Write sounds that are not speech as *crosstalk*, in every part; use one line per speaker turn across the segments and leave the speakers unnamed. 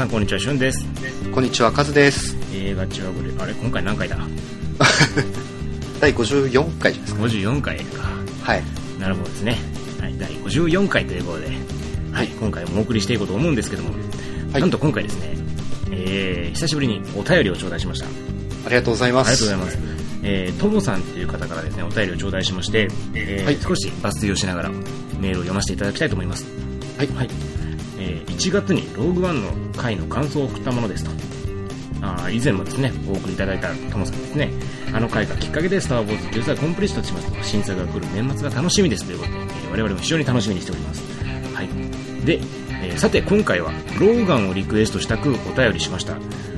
さんこんにちは、しゅんです。
こんにちは、カズです。
映画チュアブル、あれ今回何回だ？*laughs*
第54回じゃないですか。
?54 回か。
はい。
なるほどですね。はい、第54回ということで、はい、今回もお送りしていこうと思うんですけども、
はい
なんと今回ですね、えー、久しぶりにお便りを頂戴しました。
ありがとうございます。
ありがとうございます。えー、ともさんという方からですね、お便りを頂戴しまして、えー
はい
少し抜粋をしながらメールを読ませていただきたいと思います。
はい。
はい。1月にローグワンの回の感想を送ったものですと。あ以前もですね、お送りいただいたともさんですね、あの回がきっかけでスター・ウォーズ実はコンプリートしますと、新作が来る年末が楽しみですということで、え我々も非常に楽しみにしております。はい。で、えーさて今回はローガンをリクエストしたくお便りしました。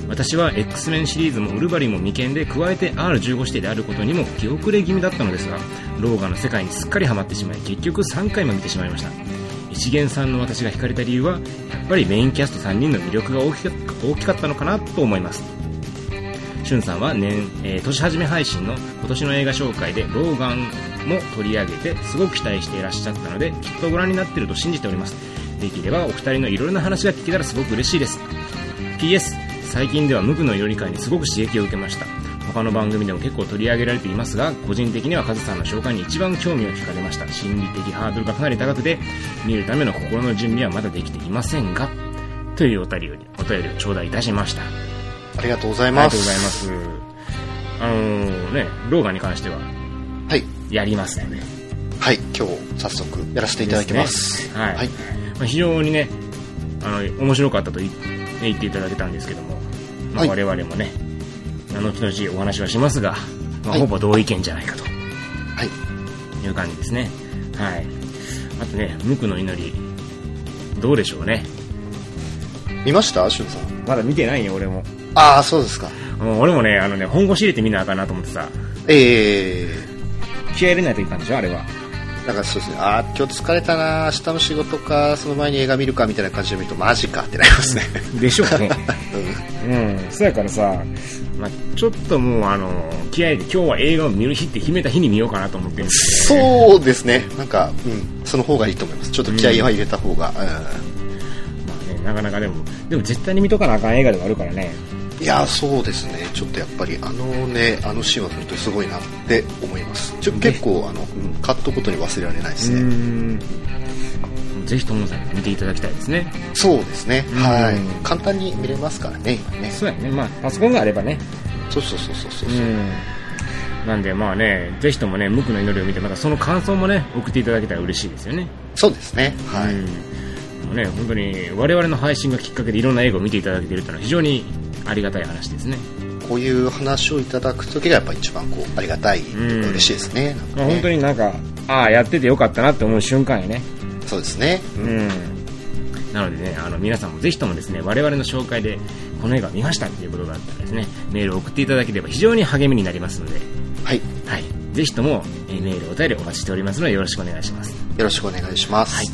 私は X メンシリーズもウルヴァリンも未見で加えて R15 指定であることにも気遅れ気味だったのですがローガンの世界にすっかりハマってしまい結局3回も見てしまいました一元さんの私が惹かれた理由はやっぱりメインキャスト3人の魅力が大きか大きかったのかなと思います。しゅんさんは年、えー年始め配信の今年の映画紹介でローガンも取り上げてすごく期待していらっしゃったのできっとご覧になっていると信じております。できればお二人のいろいろな話が聞けたらすごく嬉しいです。PS 最近では無垢の色理解にすごく刺激を受けました。他の番組でも結構取り上げられていますが個人的にはカズさんの紹介に一番興味を惹かれました心理的ハードルがかなり高くて見るための心の準備はまだできていませんがというお便りをお便りを頂戴いたしました
ありがとうござい
あり
ます。
がとうございますあのーねローガンに関しては
はい。
やりますので
はい。今日、早速、やらせていただきます。
ねはい
はい。
まあ、非常にねあの面白かったと言言っていただけたんですけども、まあ、
はい
我々もね、後々お話はしますが、まあ、
はい。
ほぼ同意見じゃないかと。
はい。
いう感じですね。はい。あとね無垢の祈り。どうでしょうね。
見ました？しゅんさん。
まだ見てないよ俺も。
ああ、そうですか。
うん俺もねあのね本腰入れてみなあかんなと思ってさ。
ええ。
気合い入れないといかんでしょあれは。
ー、なんかそうですね。ああ、今日疲れたな明日の仕事か、その前に映画見るか、みたいな感じで見ると、マジかってなりますね。
でしょうね。*laughs*
うん。
うん、そやからさ、まあ、ちょっともうあの気合いで今日は映画を見る日って決めた日に見ようかなと思ってるんですけど、ね、
そうですね。なんか、うん。その方がいいと思います。ちょっと気合は入れた方が。うん
まあね、なかなかでも、でも絶対に見とかなあかん映画ではあるからね。
いやそうですねちょっとやっぱりあのねあのシーンは本当にすごいなって思いますちょ結構あの、うん、カットごとに忘れられないです
う
ね
ん。ぜひともさんに見ていただきたいですね。
そうですね
うん
はい簡単に見れますからね今ね
そうやね。まあ、パソコンがあればね。
そうそうそうそうそうう、
ん。なんでまあね、ぜひともね、無垢の祈りを見て、またその感想もね、送っていただけたら嬉しいですよね。
そうですねはい、
うん。もうね、本当に我々の配信がきっかけでいろんな映画を見ていただけているというのは非常にありがたい話ですね。
こういう話をいただく時がやっぱ一番こうありがたい嬉しいですね,、なんか
まあ、
ね
本当になんか、ああ、やっててよかったなって思う瞬間やね。
そうですね
うん。なのでね、あの、皆さんもぜひともですね、我々の紹介で、この映画見ましたっていうことがあったらですね、メールを送っていただければ非常に励みになりますので、
はい
はい。ぜひとも、えーメール、お便りお待ちしておりますので、よろしくお願いします。
よろしくお願いします
はい。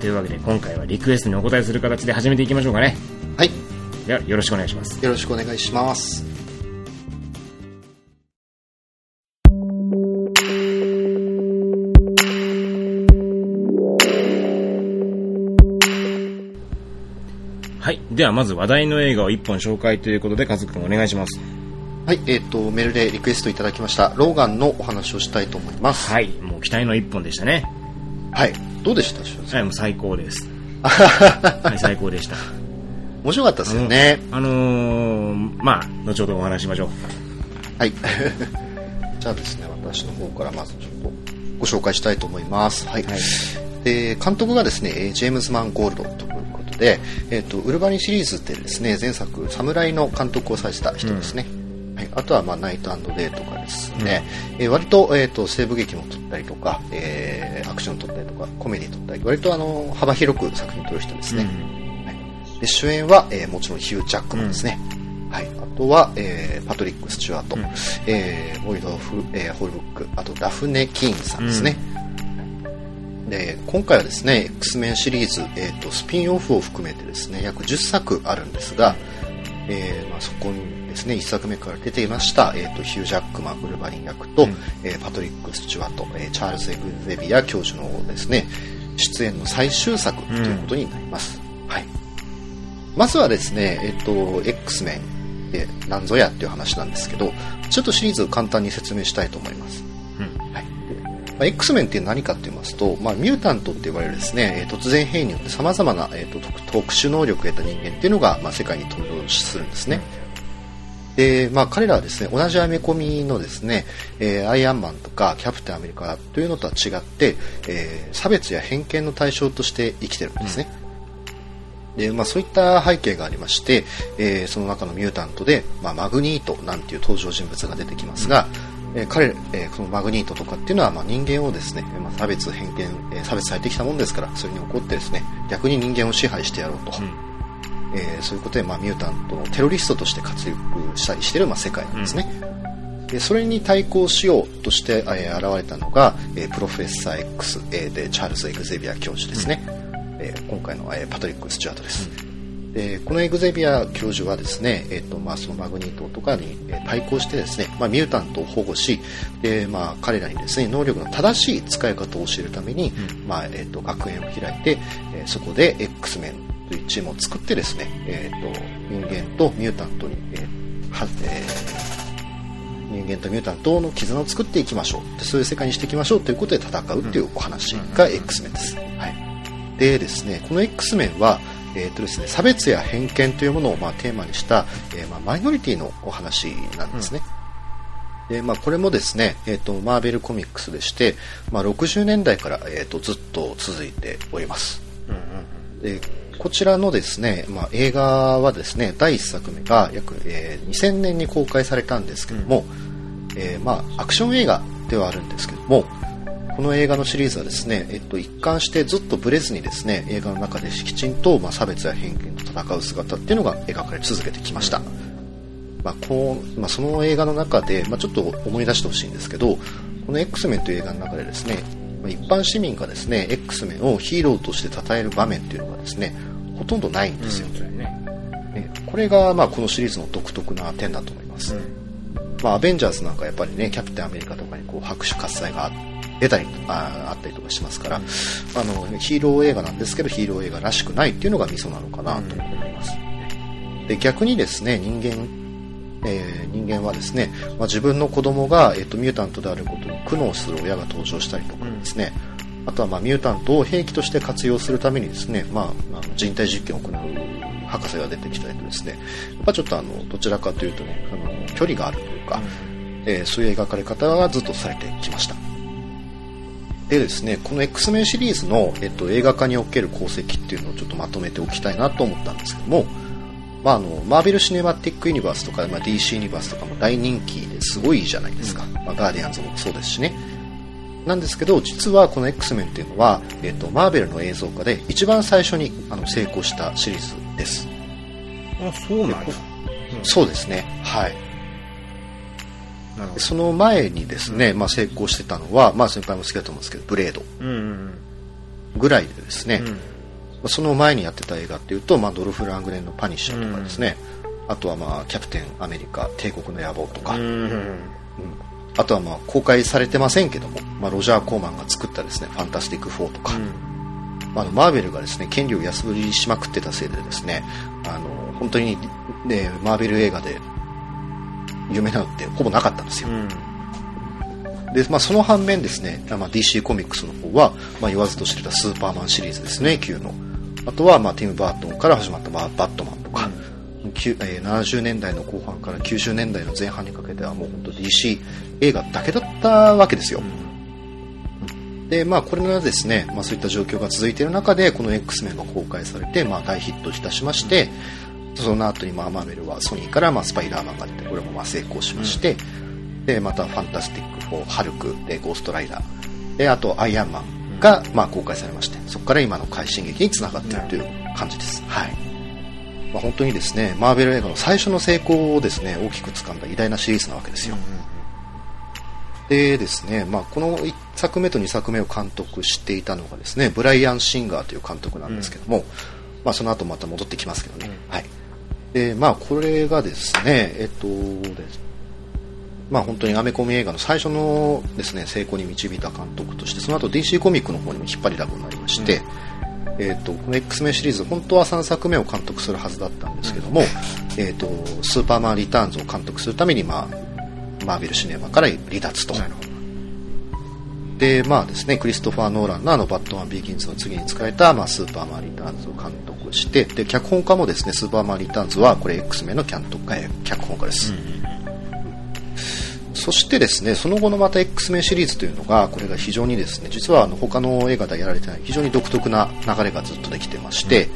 というわけで、今回はリクエストにお答えする形で始めていきましょうかね。
はい、
では、よろしくお願いします。
よろしくお願いします
では、まず話題の映画を一本紹介ということで、カズくんお願いします。
はいえっ、とメールでリクエストいただきましたローガンのお話をしたいと思います
はい。もう期待の一本でしたね。
はいどうでした？
はい、もう最高です。*laughs* はい、最高でした。
面白かったですよね。
あのー、まあ、後ほどお話ししましょう。
はい。*laughs* じゃあですね、私の方からまずちょっとご紹介したいと思います。はい。
はい
で監督がですね、えージェームズ・マン・ゴールドとで、えっ、と、ウルバリンシリーズってですね、前作、侍の監督をされてた人ですね。はい、あとは、まあ、ナイトデーとかですね、えー割と,、えー、と西部劇も撮ったりとか、えーアクション撮ったりとかコメディ撮ったり割とあの幅広く作品撮る人ですね、はい、で主演は、えーもちろんヒュー・ジャックマンですね、はい、あとは、えーパトリック・スチュワート、
うん。
えーボイドフ、えーホルブック。あとダフネ・キーンさんですね、で今回はですね X メンシリーズ、えー、とスピンオフを含めてですね約10作あるんですが、えーまあ、そこにですね1作目から出ていました、えー、とヒュー・ジャックマンウルヴァリン役と、
うん。
えーパトリック・スチュワート、えーチャールズ・エグゼビア教授のですね出演の最終作ということになります、はい。まずはですね、えっと、X メンって何ぞやっていう話なんですけど、ちょっとシリーズを簡単に説明したいと思います。まあ、X メンって何かって言いますと、まあ、ミュータントって言われるですね、突然変異によって様々な、えっと、特殊能力を得た人間っていうのが、まあ、世界に登場するんですね。で、まあ、彼らはですね、同じアメコミのですね、えー、アイアンマンとかキャプテンアメリカというのとは違って、えー、差別や偏見の対象として生きてるんですね。うん、で、まあ、そういった背景がありまして、えー、その中のミュータントで、まあ、マグニートなんていう登場人物が出てきますが、うん、えー、彼、えー、そのマグニートとかっていうのは、まあ、人間をですね、まあ、差別、偏見、えー、差別されてきたもんですから、それに怒ってですね、逆に人間を支配してやろうと。うんえー、そういうことで、まあ、ミュータントのテロリストとして活躍したりしてる、まあ、世界なんですね。でそれに対抗しようとして、えー、現れたのが、えー、プロフェッサー X、えー、でチャールズ・エグゼビア教授ですね。えー、今回の、えー、パトリック・スチュアートです。でこのエグゼビア教授はですね、えーとまあ、そのマグニートとかに対抗してですね、まあ、ミュータントを保護しで、まあ、彼らにですね能力の正しい使い方を教えるために、うん、まあえーと、学園を開いて、えー、そこで X メンというチームを作ってですね、えーと、人間とミュータントに、えーはえー、人間とミュータントの絆を作っていきましょう。でそういう世界にしていきましょうということで戦うっていうお話が X メンです、はい、でですねこの X メンはえーとですね、差別や偏見というものを、まあ、テーマにした、えー、まあ、マイノリティのお話なんですね。うん、でまあ、これもですね、えーと、マーベルコミックスでして、まあ、60年代から、えーと、ずっと続いております。うんうん、でこちらのですね、まあ、映画はですね第1作目が約、えー、2000年に公開されたんですけども、うん、えー、まあ、アクション映画ではあるんですけどもこの映画のシリーズはですね、えっと、一貫してずっとブレずにですね映画の中できちんと、まあ、差別や偏見と戦う姿っていうのが描かれ続けてきました、まあこうまあ、その映画の中で、まあ、ちょっと思い出してほしいんですけどこの X メンという映画の中でですね一般市民がですね X メンをヒーローとして称える場面っていうのがですねほとんどないんですよ、うんね、これがまあこのシリーズの独特な点だと思います、うん、まあ、アベンジャーズなんかやっぱりねキャプテンアメリカとかにこう拍手喝采が出たりああったりとかしますから、あのヒーロー映画なんですけどヒーロー映画らしくないっていうのがミソなのかなと思います、で逆にですね人間えー、人間はですね、まあ、自分の子供が、えーと、ミュータントであることに苦悩する親が登場したりとかですね、うん。あとはまあミュータントを兵器として活用するためにですね、まあ、人体実験を行う博士が出てきたりとですね、やっぱちょっとあの、どちらかというとね、あの、距離があるというか、うん、えー、そういう描かれ方がずっとされてきました。でですね、この X メンシリーズの、えっと、映画化における功績っていうのをちょっとまとめておきたいなと思ったんですけども、まあ、あのマーベル・シネマティック・ユニバースとか、まあ、DC ユニバースとかも大人気ですごいじゃないですか、まあ、ガーディアンズもそうですしね。なんですけど実はこの X メンっていうのは、えーと、マーベルの映像化で一番最初にあの成功したシリーズです。
あそうなんです。
そうですね。はいその前にですね、うん、まあ、成功してたのは、まあ、先輩も好きだと思うんですけどブレード。ぐらいでですね、うん、その前にやってた映画っていうと、まあ、ドルフ・ラングレンの「パニッシャー」とかですね、うん、あとは、まあ、キャプテンアメリカ帝国の野望とか、うんあとはまあ公開されてませんけども、まあ、ロジャー・コーマンが作ったですね「ファンタスティック4」とか、あ、マーベルがですね権利を安売りしまくってたせいでですねあの本当に、ね、マーベル映画で有名なのってほぼなかったんですよ、うん、でまあ、その反面ですね、まあ、DC コミックスの方は、まあ、言わずと知れたスーパーマンシリーズですね旧の。あとは、まあ、ティム・バートンから始まった、まあ、バットマンとか、うん。え70年代の後半から90年代の前半にかけてはもう本当 DC 映画だけだったわけですよ。で、まあこれがですね、まあそういった状況が続いている中で、この X メンが公開されて、まあ大ヒットいたしまして、その後にまあマーベルはソニーからまあスパイダーマンが出て、これもまあ成功しまして、で、またファンタスティック4、ハルク、で、ゴーストライダー、で、あとアイアンマンがまあ公開されまして、そこから今の快進撃につながっているという感じです。はい。まあ、本当にですねマーベル映画の最初の成功をですね大きく掴んだ偉大なシリーズなわけですよ、でですね、まあ、この1作目と2作目を監督していたのがですねブライアン・シンガーという監督なんですけども、うん、まあ、その後また戻ってきますけどね、うん、はいでまあ、これがですねえっとです。まあ、本当にアメコミ映画の最初のですね成功に導いた監督としてその後 DC コミックの方にも引っ張りだこになりまして、うんえーと、この X メンシリーズ本当は3作目を監督するはずだったんですけども、えーと、スーパーマンリターンズを監督するために、まあ、マーベルシネマから離脱と。で、まあですね、クリストファー・ノーランのあのバットマン・ビギンズの次に控えた、まあ、スーパーマン・リターンズを監督して、で、脚本家もですね、スーパーマン・リターンズは、これ X メンのキャント脚本家です。うんそしてですね、その後のまた X メンシリーズというのが、これが非常にですね、実はあの他の映画ではやられてない非常に独特な流れがずっとできてまして、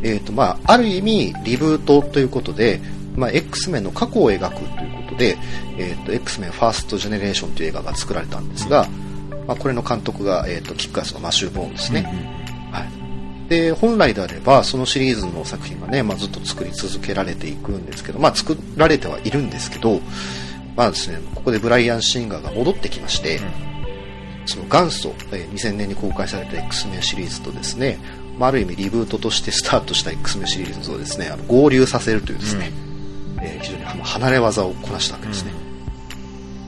うん、えっ、ー、とまあ、ある意味リブートということで、まあ、X メンの過去を描くということで、えっ、ー、と、X メンファーストジェネレーションという映画が作られたんですが、まあ、これの監督が、えっ、ー、と、キックアスのマシュー・ボーンですね。はい。で、本来であれば、そのシリーズの作品がね、まあ、ずっと作り続けられていくんですけど、まあ、作られてはいるんですけど、まあですね、ここでブライアン・シンガーが戻ってきまして、うん、その元祖、えー、2000年に公開された X メンシリーズとですね、まあ、ある意味リブートとしてスタートした X メンシリーズをですね、あの合流させるというですね、うん、えー、非常に離れ技をこなしたわけですね。うん、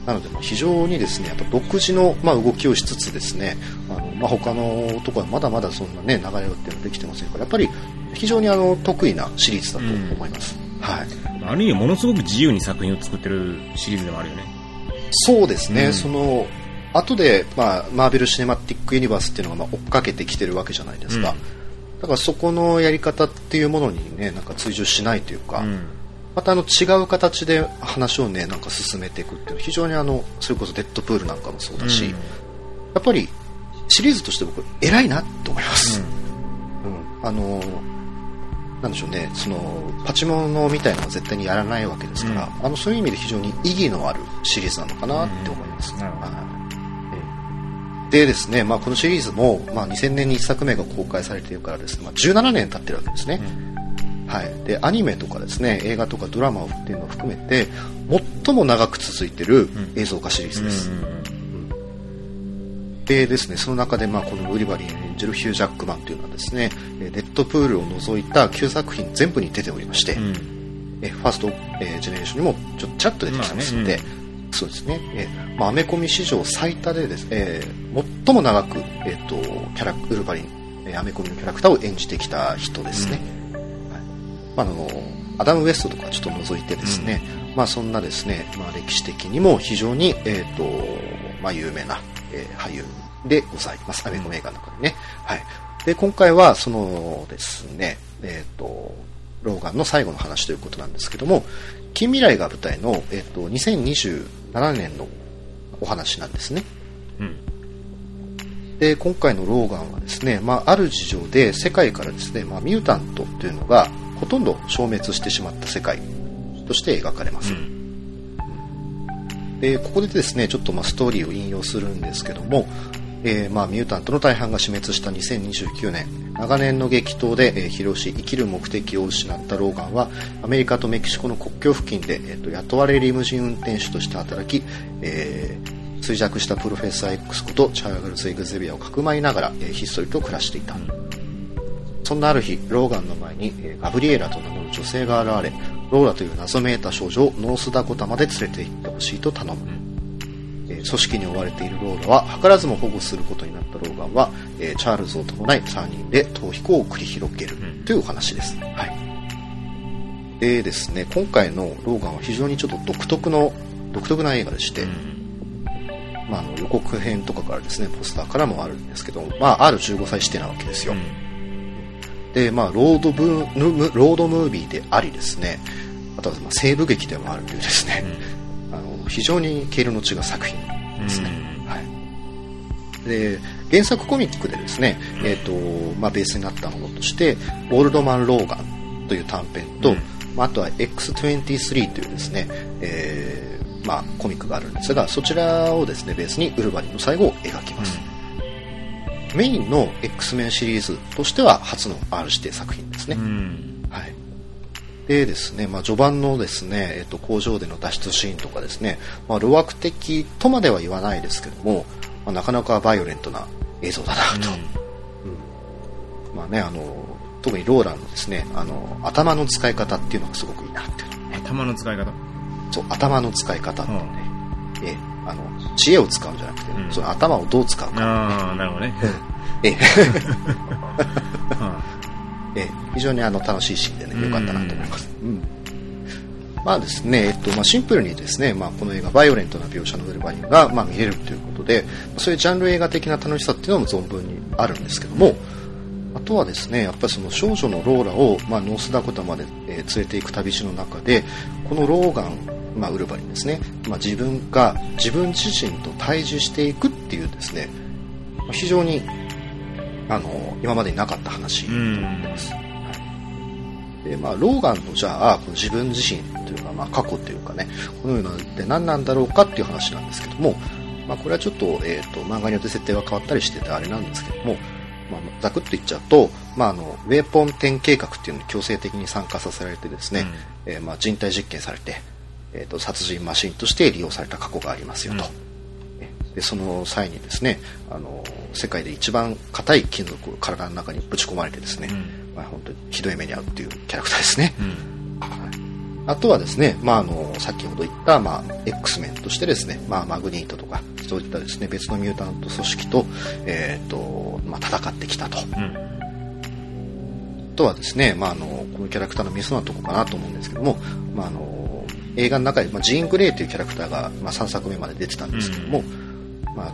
なので、非常にですね、やっぱ独自の、まあ、動きをしつつですね、あのまあ、他のところはまだまだそんなね、流れってできてませんから、やっぱり非常にあの得意なシリーズだと思います。はい。
ある意味ものすごく自由に作品を作ってるシリーズでもあるよね。
そうですね、うん、その、後で、まあ、マーベル・シネマティック・ユニバースっていうのがまあ追っかけてきてるわけじゃないですか。うん、だからそこのやり方っていうものにね、なんか追従しないというか、うん、またあの違う形で話をね、なんか進めていくっていうのは非常にあの、それこそデッドプールなんかもそうだし、やっぱりシリーズとして僕偉いなって思います。うん、あのなんでしょうね、そのパチモノみたいなのは絶対にやらないわけですから、うん、あのそういう意味で非常に意義のあるシリーズなのかなって思います。うん、でですね、まあ、このシリーズも、まあ、2000年に1作目が公開されているからですね、まあ、17年経ってるわけですね。うん、はい、でアニメとかですね映画とかドラマっていうのを含めて最も長く続いてる映像化シリーズです。でですね、その中で、まあ、このウリバリー演じるヒュー・ジャックマンというのはですね、デッドプールを除いた9作品全部に出ておりまして、うん、えファースト、えー、ジェネレーションにもちょっとちらっと出てきてますので、まあね。うん、そうですね、えーまあ、アメコミ史上最多でです、えー、最も長く、えーと、キャラウルバリン、えー、アメコミのキャラクターを演じてきた人ですね。うん。はいまあ、あのアダム・ウエストとかちょっと除いてですね、まあ、そんなですね、まあ、歴史的にも非常に、えーとまあ、有名な、えー、俳優でございます。アメコミ映画の中でね。はい。で、今回は、そのですね、えっ、ー、と、ローガンの最後の話ということなんですけども、近未来が舞台の、えっ、ー、と、2027年のお話なんですね。うん。で、今回のローガンはですね、まあ、ある事情で世界からですね、まあ、ミュータントというのがほとんど消滅してしまった世界として描かれます。うん。でここでですねちょっとまあストーリーを引用するんですけども、えー、まあ、ミュータントの大半が死滅した2029年長年の激闘で、え労し生きる目的を失ったローガンはアメリカとメキシコの国境付近で、えーと、雇われリムジン運転手として働き、えー、衰弱したプロフェッサー X ことチャールズ・エグゼビアをかくまいながら、えー、ひっそりと暮らしていたそんなある日ローガンの前に、えー、ガブリエラと名乗る女性が現れローラという謎めいた少女をノースダコタまで連れて行ってほしいと頼む組織に追われているローラは図らずも保護することになったローガンは、えー、チャールズを伴い3人で逃避行を繰り広げるというお話です。はい。でですね、今回のローガンは非常にちょっと独特の、独特な映画でして、まあ、あの予告編とかからですね、ポスターからもあるんですけど、まあ、ある15歳指定なわけですよ。で、まあ、ロードブロードムービーでありですね、あとは、まあ、西部劇でもあるというですね、あの非常に経路の違う作品ですね。はい、で原作コミックでですね、えーとまあ、ベースになったものとして「オールドマン・ローガン」という短編と、うん、あとは X23 というですね、えーまあ、コミックがあるんですがそちらをですねベースにウルヴァリンの最後を描きます、うん、メインの X メンシリーズとしては初の R 指定作品ですね、うん、はい。でですね、まあ、序盤のですね、えっと、工場での脱出シーンとかですね、まあ、路悪的とまでは言わないですけども、まあ、なかなかバイオレントな映像だなと。うん、うん、まあね、あの、特にローランのですね、あの、頭の使い方っていうのがすごくいいなって。いう、
ね、頭の使い方。
そう、頭の使い方ってね、うん、えあの、知恵を使うんじゃなくて、うん、その頭をどう使うか、
ね、ああ、なるほどね。
ええ。*laughs* *laughs* え非常にあの楽しいシーンでね良かったなと思います、うん。まあですね、えっとまあ、シンプルにですね、まあ、この映画バイオレントな描写のウルヴァリンが、まあ、見れるということでそういうジャンル映画的な楽しさっていうのも存分にあるんですけどもあとはですねやっぱりその少女のローラを、まあ、ノースダコタまで、えー連れていく旅路の中でこのローガン、まあ、ウルヴァリンですね、まあ、自分が自分自身と対峙していくっていうですねまあ非常にあの今までになかった話になってます、でまあ、ローガンのじゃあこの自分自身というのは、まあ、過去というかねこのようなって何なんだろうかっていう話なんですけども、まあ、これはちょっと,、えー、と漫画によって設定は変わったりしててあれなんですけども、まあ、ざくっと言っちゃうと、まあ、あのウェポン10計画っていうのに強制的に参加させられてですね、えーまあ、人体実験されて、えー、と殺人マシンとして利用された過去がありますよと。でその際にですねあの世界で一番硬い金属を体の中にぶち込まれてですね、まあ、本当にひどい目に遭うっていうキャラクターですね、あとはですね、まあ、あの先ほど言った、まあ、X メンとしてですね、まあ、マグニートとかそういったですね別のミュータント組織と,、えーとまあ、戦ってきたと、あとはですね、まあ、あのこのキャラクターのミソなとこかなと思うんですけども、まあ、あの映画の中で、まあ、ジーン・グレイというキャラクターが、まあ、3作目まで出てたんですけども、まあ、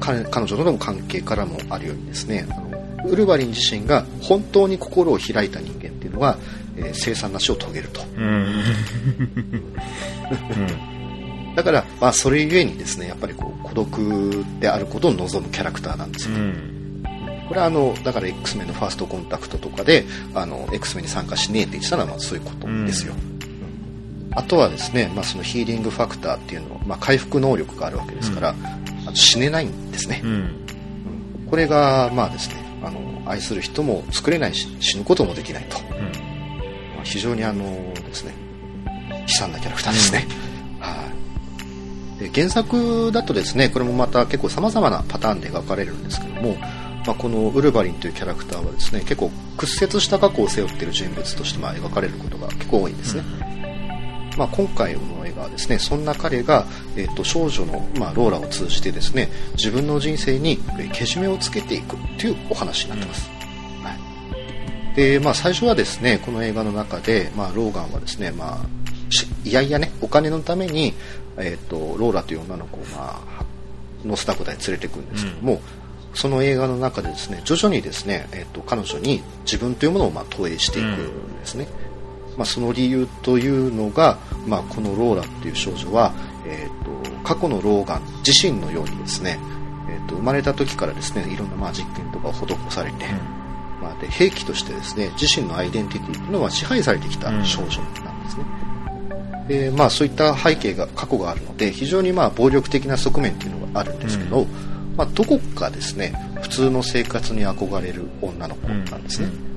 彼彼女との関係からもあるようにですねあのウルヴァリン自身が本当に心を開いた人間っていうのは、えー凄惨な死を遂げると。だから、まあ、それゆえにですねやっぱりこう孤独であることを望むキャラクターなんですよ、これはあのだから X メンのファーストコンタクトとかであの X メンに参加しねえって言ってたのはまあそういうことですよ、うんあとはですね、まあ、そのヒーリングファクターっていうの、まあ、回復能力があるわけですから、あと死ねないんですね、これがまあですねあの愛する人も作れないし死ぬこともできないと、まあ非常にあのですね悲惨なキャラクターですね、はい。で原作だとですねこれもまた結構様々なパターンで描かれるんですけども、まあ、このウルヴァリンというキャラクターはですね結構屈折した過去を背負っている人物としてまあ描かれることが結構多いんですね、まあ、今回の映画はですねそんな彼が、えっと少女の、まあ、ローラを通じてですね自分の人生にえーけじめをつけていくというお話になってます、はい。でまあ、最初はですねこの映画の中で、まあ、ローガンはですね、まあ、しいやいやねお金のために、えっとローラという女の子を、まあ、ノスタコダに連れていくんですけども、その映画の中でですね徐々にですね、えっと彼女に自分というものをまあ投影していくんですね、まあ、その理由というのが、まあ、このローラっていう少女は、えー、と過去のローガン自身のようにですね、えー、と生まれた時からですねいろんなまあ実験とかを施されて、まあ、で兵器としてですね自身のアイデンティティというのは支配されてきた少女なんですね。でまあ、そういった背景が過去があるので非常にまあ暴力的な側面っていうのがあるんですけど、まあ、どこかですね普通の生活に憧れる女の子なんですね。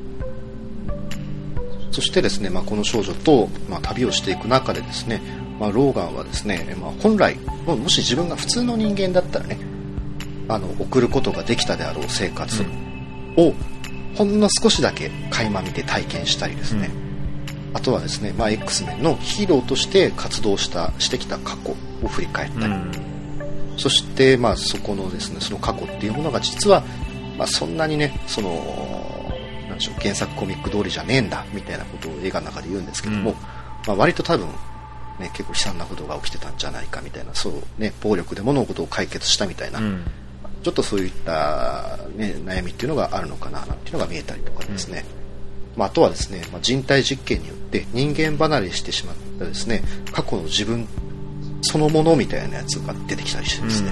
そしてですね、まあ、この少女と、まあ、旅をしていく中でですね、まあ、ローガンはですね、まあ、本来ももし自分が普通の人間だったらねあの送ることができたであろう生活をほんの少しだけ垣間見て体験したりですね、あとはですね、まあ、X メンのヒーローとして活動したしてきた過去を振り返ったり、そして、まあ、そこのですねその過去っていうものが実は、まあ、そんなにねそのしょう。原作コミック通りじゃねえんだみたいなことを映画の中で言うんですけども、
うん。
まあ、割と多分、ね、結構悲惨なことが起きてたんじゃないかみたいなそう、ね、暴力で物事を解決したみたいな、ちょっとそういった、ね、悩みっていうのがあるのかななんていうのが見えたりとかですね、まあ、あとはですね、まあ、人体実験によって人間離れしてしまったですね過去の自分そのものみたいなやつが出てきたりしてですね、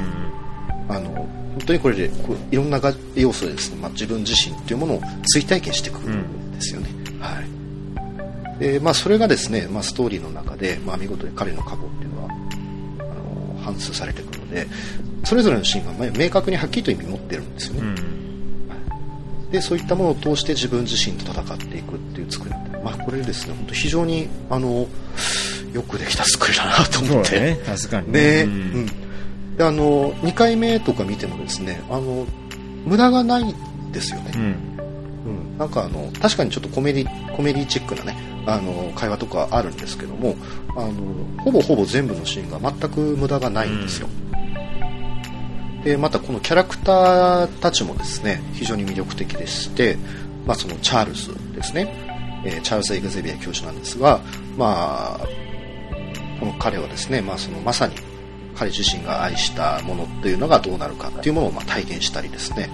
あの本当にこれでこういろんなが要素でですね、まあ、自分自身というものを追体験してくるんですよね。はい。でまあ、それがですね、まあ、ストーリーの中で、まあ、見事に彼の過去っていうのはあの反芻されてくるのでそれぞれのシーンがまあ明確にはっきりと意味を持ってるんですよね。でそういったものを通して自分自身と戦っていくっていう作りなんで、まあ、これですね本当非常にあのよくできた作りだなと思って。
ね、確かに
で、
う
うん。ん、であの2回目とか見てもですねあの無駄がないですよね、
うん。
うん。なんかあの確かにちょっとコメディコメディチックなねあの会話とかあるんですけどもあのほぼほぼ全部のシーンが全く無駄がないんですよ、でまたこのキャラクターたちもですね非常に魅力的でしてまあ、そのチャールズですね、えーチャールズ・エグゼビア教授なんですが、まあ、この彼はですね、まあ、そのまさに彼自身が愛したものというのがどうなるかというものをま体現したりですね、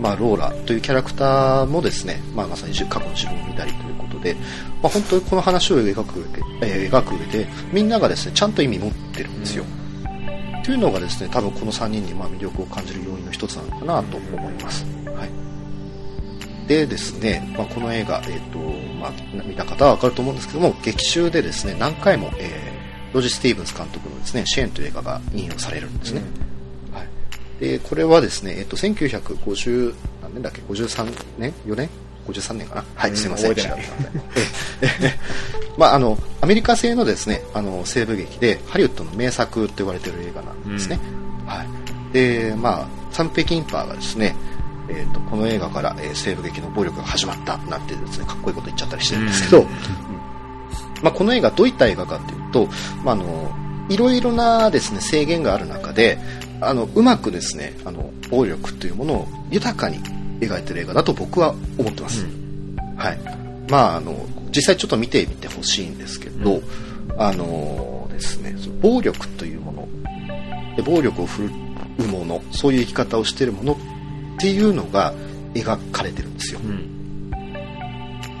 まあ、ローラというキャラクターもですね、まあ、まさに過去の自分を見たりということで、まあ、本当にこの話を描く上で、え描く上でみんながですねちゃんと意味持ってるんですよ。というのがですね多分この3人にま魅力を感じる要因の一つなのかなと思います。はい、でですね、ま、この映画、えーとま、見た方は分かると思うんですけども劇中でですね何回も、えーロジ・スティーブンス監督のですね「シェーン」という映画が引用されるんですね。はい、でこれはですね、えっと、1950何年だっけ？53年？4年？53年かな？はい、
うん
すいません。
覚えて *laughs*
まああのアメリカ製のですねあの西部劇でハリウッドの名作と言われている映画なんですね、はい。でまあサンペキンパーがですねえー、とこの映画から、えー西部劇の暴力が始まったなんてですねかっこいいこと言っちゃったりしてるんですけど、
うん。
まあ、この映画どういった映画かというと、まあ、あのいろいろなですね制限がある中であのうまくですねあの暴力というものを豊かに描いてる映画だと僕は思ってます、はい。まああの実際ちょっと見てみてほしいんですけど、あのですねその暴力というもので暴力を振るうものそういう生き方をしているものっていうのが描かれてるんですよ、
うん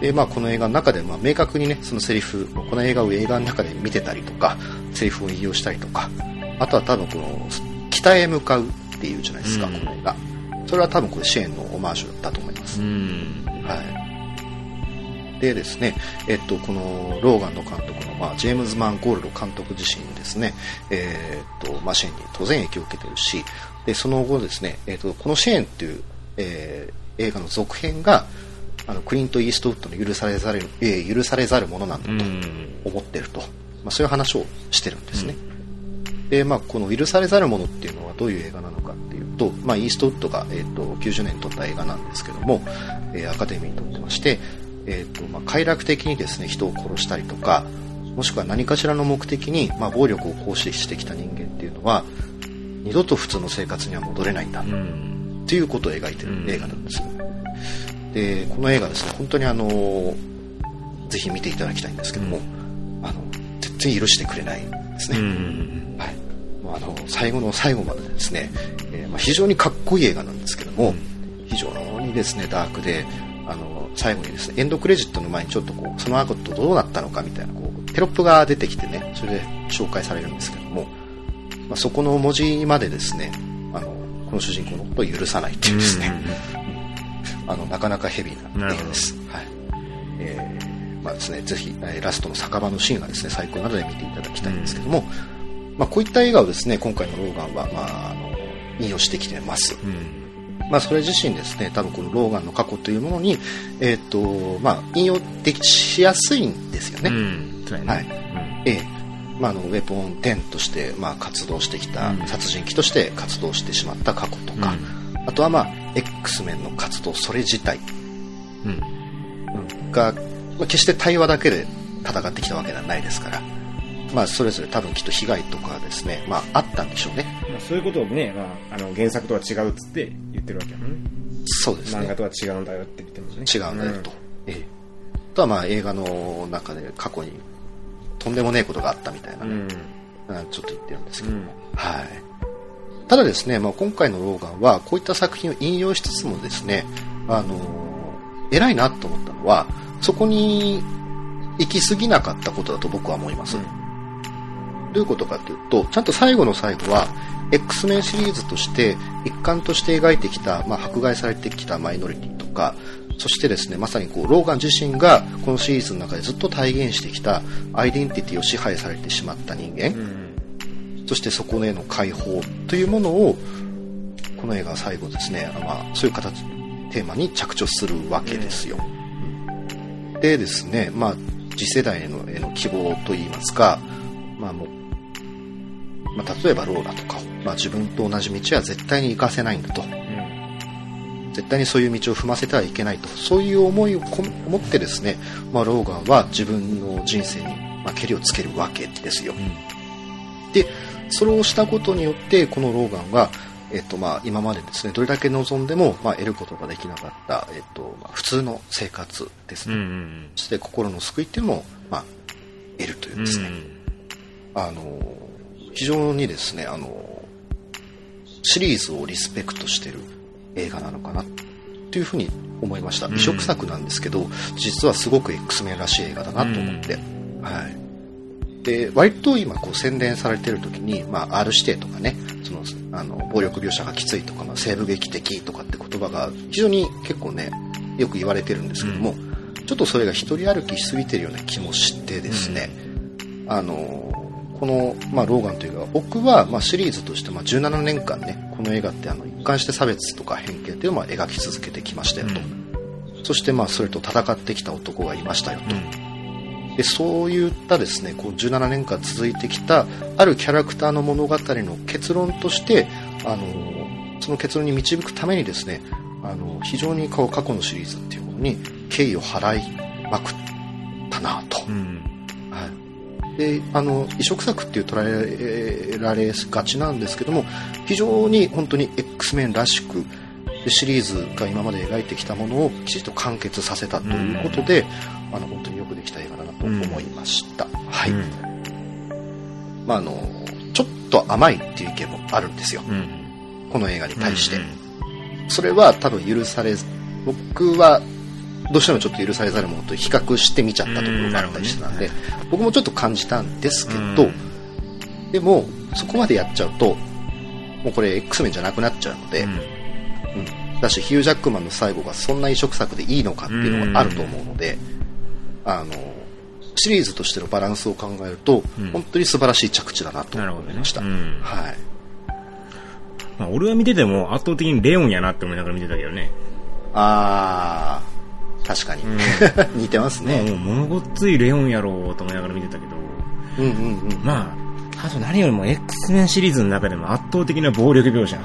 で、まあ、この映画の中で、まあ、明確にね、そのセリフ、この映画を映画の中で見てたりとか、セリフを引用したりとか、あとは多分この、北へ向かうっていうじゃないですか、
うん
この映画。それは多分これシェーンのオマージュだと思います。
うん
はい。でですね、えっと、このローガンの監督の、まあ、ジェームズ・マン・ゴールド監督自身にですね、えーっと、まあ、シェーンに当然影響を受けてるし、で、その後ですね、えっと、このシェーンっていう、えー映画の続編が、あの、クリント・イーストウッドの許されざる、えー許されざるものなんだと
うん。
思ってると、まあ、そういう話をしてるんですね。で、まあ、この許されざるものっていうのはどういう映画なのかっていうと、まあ、イーストウッドが、えー、と90年に撮った映画なんですけども、えーアカデミーに撮ってまして、えーとまあ、快楽的にですね人を殺したりとかもしくは何かしらの目的に、まあ、暴力を行使してきた人間っていうのは二度と普通の生活には戻れないんだ
うん。
っていうことを描いてる映画なんですよ、でこの映画ですね本当にあのぜひ見ていただきたいんですけども、あの全然許してくれないですね、
うん
はい、もうあの最後の最後までですね、えーまあ、非常にかっこいい映画なんですけども、非常にですねダークであの最後にですねエンドクレジットの前にちょっとこうその後どうなったのかみたいなこうテロップが出てきてねそれで紹介されるんですけども、まあ、そこの文字までですねあのこの主人公のことを許さないっていうですね、あのなかなかヘビーな映画です。はい。えーまあですね、ぜひ、えーラストの酒場のシーンがですね、最高なので見ていただきたいんですけども、まあこういった映画をですね、今回のローガンは、まあ、あの、引用してきてます。
うん。
まあそれ自身ですね、多分このローガンの過去というものに、えっ、と、まあ引用できしやすいんですよね。
うん。
はい。ええまあ、あのウェポン10として、まあ、活動してきた、
うん。
殺人鬼として活動してしまった過去とか、あとは、まあ、X メンの活動それ自体。
うん。
が、まあ、決して対話だけで戦ってきたわけではないですから、まあ、それぞれ多分きっと被害とかですね、まあ、あったんでしょうね。
まあそういうことをね、まあ、あの原作とは違うっつって言ってるわけやもんね。
そうですね。
漫画。とは違うんだよって言ってますね。
違うんだよと。ええ。あとは、まあ、映画の中で過去にとんでもねえことがあったみたいなね、
うん。
うんちょっと言ってるんですけど、
うん。
はい。ただですね、まあ、今回のローガンはこういった作品を引用しつつもですね、あのー偉いなと思ったのは、そこに行き過ぎなかったことだと僕は思います。どういうことかというと、ちゃんと最後の最後は、X メンシリーズとして一環として描いてきた、まあ、迫害されてきたマイノリティとか、そしてですね、まさにこう、ローガン自身がこのシリーズの中でずっと体現してきたアイデンティティを支配されてしまった人間、
うん
そしてそこへの解放というものを、この映画は最後ですね、まあ、そういう形、テーマに着地するわけですよ。でですね、まあ、次世代へのへの希望といいますか、まあもう、まあ、例えばローラとかを、まあ、自分と同じ道は絶対に行かせないんだと。絶対にそういう道を踏ませてはいけないと。そういう思いをこ持ってですね、まあ、ローガンは自分の人生に、まあ、けりをつけるわけですよ。で、それをしたことによって、このローガンは、えっとまあ、今までですねどれだけ望んでも、まあ、得ることができなかった、えっとまあ、普通の生活ですね、
うんうん
そして心の救いっていうのも、まあ、得るという
うん。
ですね、あの非常にですねあのシリーズをリスペクトしてる映画なのかなっていうふうに思いました。
うん。
異色作なんですけど実はすごく X メンらしい映画だなと思って、はい、で割と今こう宣伝されてる時に、まあ、R 指定とかねそのあの暴力描写がきついとか、まあ、西部劇的とかって言葉が非常に結構ねよく言われてるんですけども、ちょっとそれが一人歩きしすぎてるような気もしてですね、あのこの、まあ、ローガンというか僕は、まあ、シリーズとして、まあ、17年間ねこの映画ってあの一貫して差別とか偏見というのをまあ描き続けてきましたよと、そしてまあそれと戦ってきた男がいましたよと、でそういったですねこう17年間続いてきたあるキャラクターの物語の結論としてあのその結論に導くためにですねあの非常にこう過去のシリーズっていうものに敬意を払いまくったなと、
うん。
はい、であの移植作っていう捉えられがちなんですけども非常に本当に X メンらしくでシリーズが今まで描いてきたものをきちっと完結させたということで、あの本当によくできた映画だなと思いました、はい、
うん。
まあ、あのちょっと甘いっていう意見もあるんですよ。
うん。
この映画に対して、
うん
それは多分許されず僕はどうしてもちょっと許されざるものと比較してみちゃったところがあったりしたので、僕もちょっと感じたんですけど、でもそこまでやっちゃうともうこれ X メンじゃなくなっちゃうので、
うん。
うん。だしヒュージャックマンの最後がそんな移植作でいいのかっていうのがあると思うので、あのシリーズとしてのバランスを考えると、
うん。
本当に素晴らしい着地だなと。思いました、
うん。
はい。
まあ、俺は見てても圧倒的にレオンやなって思いながら見てたけどね。
あー確かに、*laughs* 似てます
ね、
ね、
もう物ごっついレオンやろうと思いながら見てたけど、
うんうんうん。
まあ、あと何よりも X メンシリーズの中でも圧倒的な暴力描写。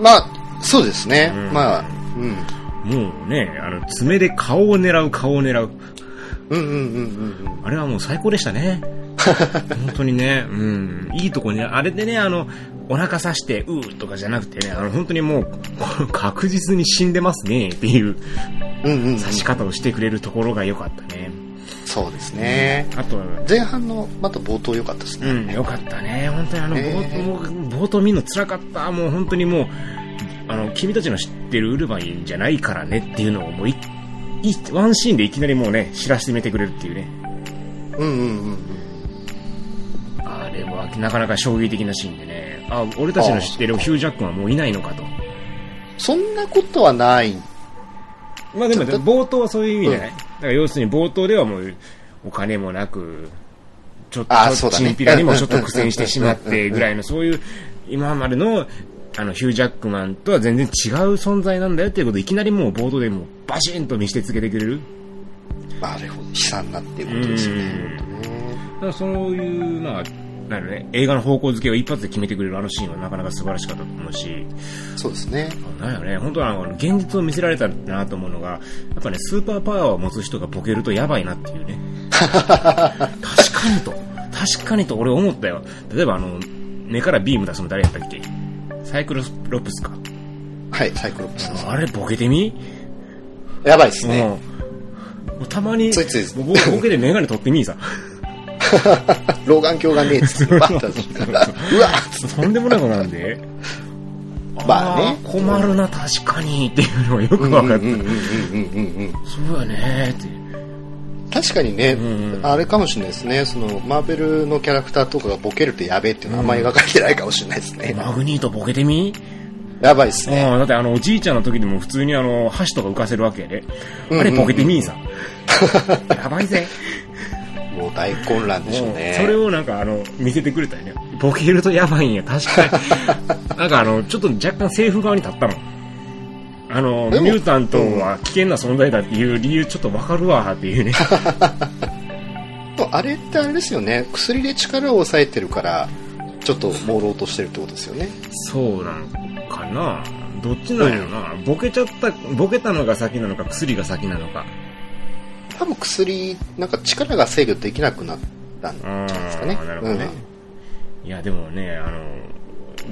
まあそうですね、
うん。
まあうん
もうね、あの、爪で顔を狙う、顔を狙う。
うんうんうんうんうん
あれはもう最高でしたね。*laughs* 本当にね、うん。いいとこに、あれでね、あの、お腹刺して、うーとかじゃなくてね、あの、本当にもう、*laughs* 確実に死んでますね、っていう
うんうんうん
刺し方をしてくれるところが良かったね。
そうですね
あと、
前半のまた冒頭良かったですね、
うん、良かったね。本当にあの、
ね
冒頭、冒頭見るの辛かった。もう本当にもう、あの、君たちの知ってるウルバインじゃないからねっていうのをもうい、いワンシーンでいきなりもうね、知らせてみてくれるっていうね。
うんうんうん。うん。
あれはなかなか衝撃的なシーンでね、あ、俺たちの知ってるヒュージャックはもういないのかと。
そんなことはない。
まあでも、冒頭はそういう意味じゃない、だから要するに冒頭ではもう、お金もなく、ちょっと、チンピラにもちょっと苦戦してしまってぐらいの、そういう、今までの、あの、ヒュージャックマンとは全然違う存在なんだよっていうことをいきなりもう冒頭でもうバシンと見せてつけてくれる。
まああれほど悲惨なっていうことですよね
だからそういう、まあ、なるね、映画の方向づけを一発で決めてくれるあのシーンはなかなか素晴らしかったと思うし、
そうですね
なんやね、本当はあの現実を見せられたなと思うのが、やっぱね、スーパーパワーを持つ人がボケるとやばいなっていうね。*laughs* 確かにと。確かにと俺思ったよ。例えばあの、目からビーム出すの誰やったっけ？サイクロプスか。
はいサイクロプスです
あれボケてみ？
やばいですね
うん。もうたまに、
ついつい
ボボケでメガネ取ってみいさ。*laughs*
老眼鏡がねえ *laughs* っつってバッとうわ
とんでもないことなんで。*laughs*
まあね
ー困るな、確かにっていうのがよく分かった。そうやねって。
確かにね、
んうん
あれかもしれないですねそのマーベルのキャラクターとかがボケるとやべえっていうのはあんまり描かれてないかもしれないですね、
マグニートボケてみ？
やばいですね
うん、だってあの、おじいちゃんの時でも普通にあの、箸とか浮かせるわけやで。
うんうん
あれボケてみーさ。*laughs* やばいぜ。
もう大混乱でしょうね
それをなんかあの、見せてくれたよね。ボケるとやばいんや、確かに。*laughs* なんかあの、ちょっと若干政府側に立ったの。あの、ミュータントは危険な存在だっていう理由ちょっとわかるわっていうね。*laughs*
あれってあれですよね。薬で力を抑えてるからちょっと朦朧としてるってことですよね。
そうなんかな。どっちなんやろな、ボケちゃった、ボケたのが先なのか薬が先なのか。
多分薬なんか力が制御できなくなったんじゃないですかね。
なるほどね。いや、でもね、あの、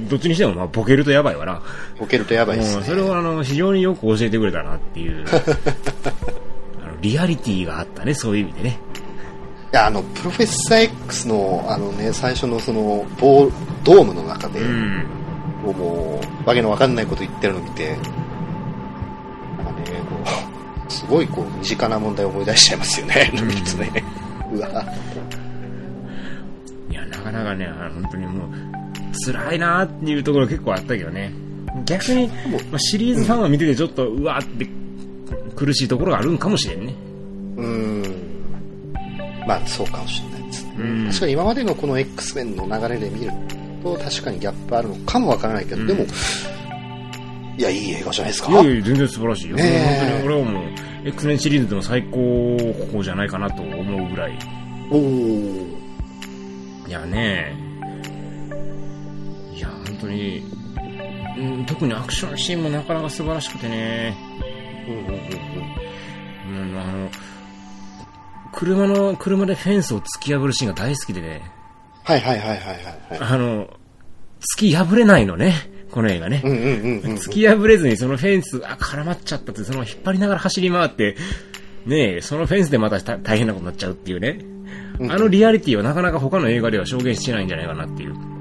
どっちにしても、まあ、ボケるとやばいわな。
ボケるとやばいですね。
うんそれを、あの、非常によく教えてくれたなっていう。*laughs* あのリアリティがあったね、そういう意味でね。
いや、あの、プロフェッサー X の、あのね、最初のその、ボードームの中で、
うん。
もう、わけのわかんないこと言ってるのを見て、なんかね、こう、すごいこう、身近な問題を思い出しちゃいますよね、
うん
ね。うわ
いや、なかなかね、本当にもう、辛いなっていうところ結構あったけどね。逆に、まあ、シリーズファンは見ててちょっと、うわーって苦しいところがあるんかもしれんね。
うーん。まあ、そうかもしれないですね。
うん
確かに今までのこの X メンの流れで見ると、確かにギャップあるのかもわからないけど、
うん
でも、いや、いい映画じゃないですか？
いやいや、全然素晴らしいよ。
ねえ
本当に俺はもう、X メンシリーズでも最高峰じゃないかなと思うぐらい。
おー。
いやね当に、うん、特にアクションシーンもなかなか素晴らしくてね。
うんうんうんうん
うん、あの、車の、車でフェンスを突き破るシーンが大好きでね。
はいはいはいはいはいはい。
あの、突き破れないのね。この映画ね。突き破れずにそのフェンス、あ、絡まっちゃったって、その引っ張りながら走り回って、ねえ、そのフェンスでまたた大変なことになっちゃうっていうね。
うん
あのリアリティはなかなか他の映画では証言してないんじゃないかなっていう。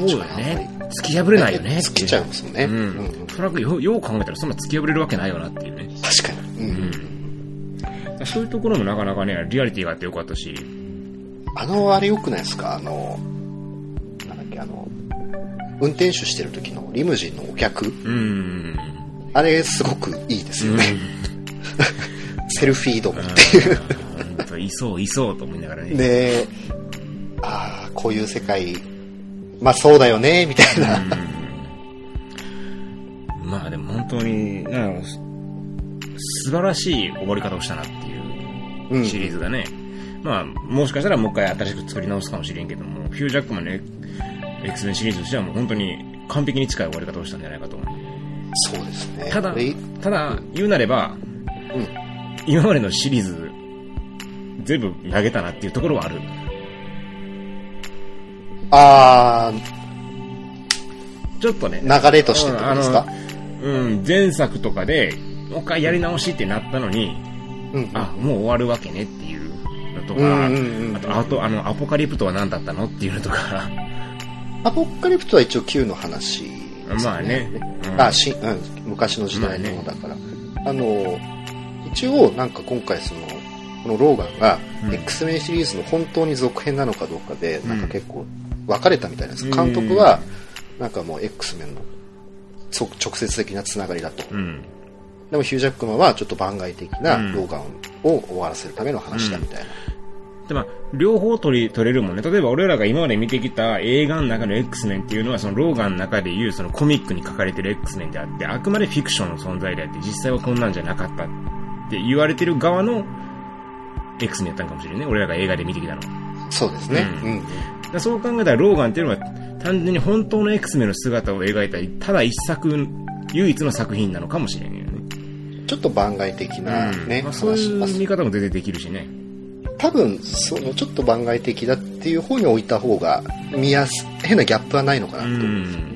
そうよね。突き破れないよね。
突きちゃうんですよね。
う
うん
ん。それはよよう考えたらそんな突き破れるわけないよなっていうね。
確かに。うん。
そういうところもなかなかね、リアリティがあってよかったし。
あの、あれ良くないですか？あの、なんだっけ、あの、運転手してる時のリムジンのお客
うん。
あれすごくいいですよね。*laughs* セルフィードもっていう。
本当いそう、いそうと思いながらね。
で、ああ、こういう世界、まあそうだよね、みたいな。
まあでも本当に、なんかす素晴らしい終わり方をしたなっていうシリーズがね。まあ、もしかしたらもう一回新しく作り直すかもしれんけども、ヒュージャックマンの X メンシリーズとしてはもう本当に完璧に近い終わり方をしたんじゃないかと。
そうですね。
ただただ、言うなれば、
うん。
今までのシリーズ、全部投げたなっていうところはある。
あ
ちょっとね。
ー、流れとしてってことですか？
うん、前作とかで、もう一回やり直しってなったのに、
うん。
あ、もう終わるわけねっていうのと
うん
か、
うんうんうん
あと、あと、あの、アポカリプトは何だったのっていうのとか、
アポカリプトは一応 Q の話ですよ
まあね。うん
あし、うん、昔の時代のものだから。あの、一応、なんか今回その、このローガンが、
うん
X メンシリーズの本当に続編なのかどうかで、
ん
なんか結構分かれたみたいです。
うん
監督は、なんかもう X メンのそ直接的なつながりだと。
うん。
でもヒュージャックマンはちょっと番外的な
うん
ローガンを終わらせるための話だみたいな。
で、まあ、両方取り、取れるもんね。例えば俺らが今まで見てきた映画の中の X メンっていうのは、そのローガンの中でいうそのコミックに書かれてる X メンであって、あくまでフィクションの存在であって、実際はこんなんじゃなかったって言われてる側の X メンやったんかもしれんね。俺らが映画で見てきたのは。
そうですね。
う
うん。
そう考えたらローガンっていうのは単純に本当の X メンの姿を描いたただ一作唯一の作品なのかもしれんよね、
ちょっと番外的なね、
まあ、そう
話
いう見方も全然できるしね。
多分そのちょっと番外的だっていう方に置いた方が見やす変なギャップはないのかな
う
と思うんですよ。ね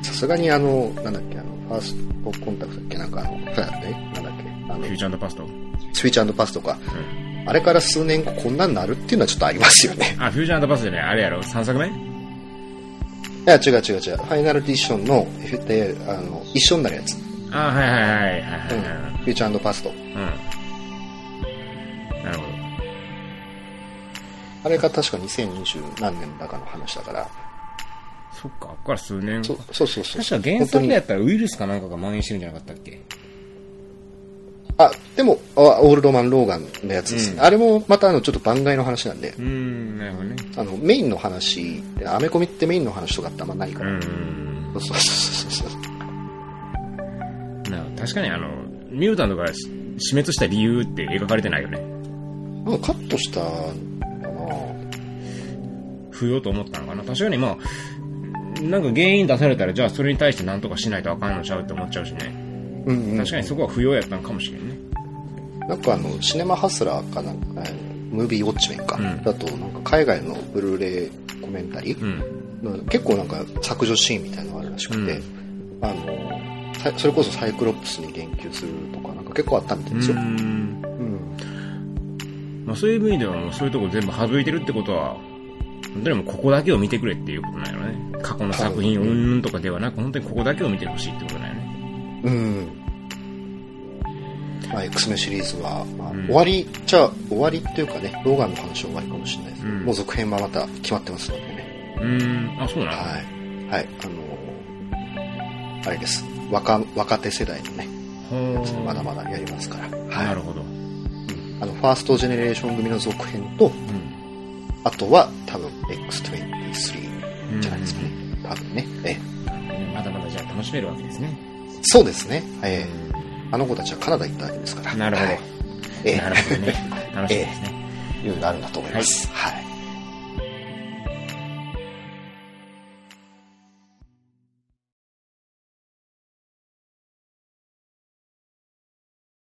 ん。
さすがにあのなんだっけあのファーストコンタクトだっけなんかあのえなんだっけあの
フューチャーパスト、
スイッチパスとかあれから数年後こんなんなるっていうのはちょっとありますよね。
あフューチャーパストじゃない。あれやろ？3作目？
いや違う違う違う。ファイナルディッションのえであの一緒になるやつ、
あはいはいはいはいはい。
うん、フューチャーパスト
うん、なるほど。
あれが確か2020何年だかの話だから。
そっかここから数年
そそうそうそう。
確か原作でやったらウイルスかなんかが蔓延してるんじゃなかったっけ？
あ、でも、あオールドマン・ローガンのやつですね。
うん。
あれもまたあのちょっと番外の話なんで。
う、んなるほどね。
あのメインの話アメコミってメインの話とかってあんまないから。
うん。
そうそうそうそう。
な確かにあのミュータントがし死滅した理由って描かれてないよね。
なんかカットしたのかな。
不要と思ったのかな。確かにまあなんか原因出されたらじゃあそれに対して何とかしないとあかんのちゃうって思っちゃうしね
うん、うん。
確かにそこは不要やったのかもしれんね
なんかあの、シネマハスラーかなんか、えームービーウォッチメンか、
うん
だとなんか海外のブルーレイコメンタリー、
うん。
まあ結構なんか削除シーンみたいなのがあるらしくて、あのさそれこそサイクロプスに言及するとかなんか結構あったみたいですよ、
うん。
うん
まあそういう意味ではもうそういうとこ全部省いてるってことは、本当にもうここだけを見てくれっていうことなんやろね。過去の作品うんとかではなく、本当にここだけを見てほしいってこと。
うん。まあ、X メンシリーズは、まあ
うん。
終わりじゃあ終わりっていうかねローガンの話は終わりかもしれないです。けど、
うん。
もう続編はまた決まってますのでね。
うん。あ、そうなの？
はい。はい。あのーあれです。若若手世代のね
ほー。
まだまだやりますから、はい。
なるほど。
うん。あのファーストジェネレーション組の続編と
うん。
あとは多分 X23 じゃないですかね、多分ね。ええ。
ね。まだまだじゃあ楽しめるわけですね。
そうですね、ええ。あの子たちはカナダ行ったわけですから。
なるほど。
はい。ええ。
なるほどね。楽しみですね。*laughs*
いうのがあるんだと思います、はい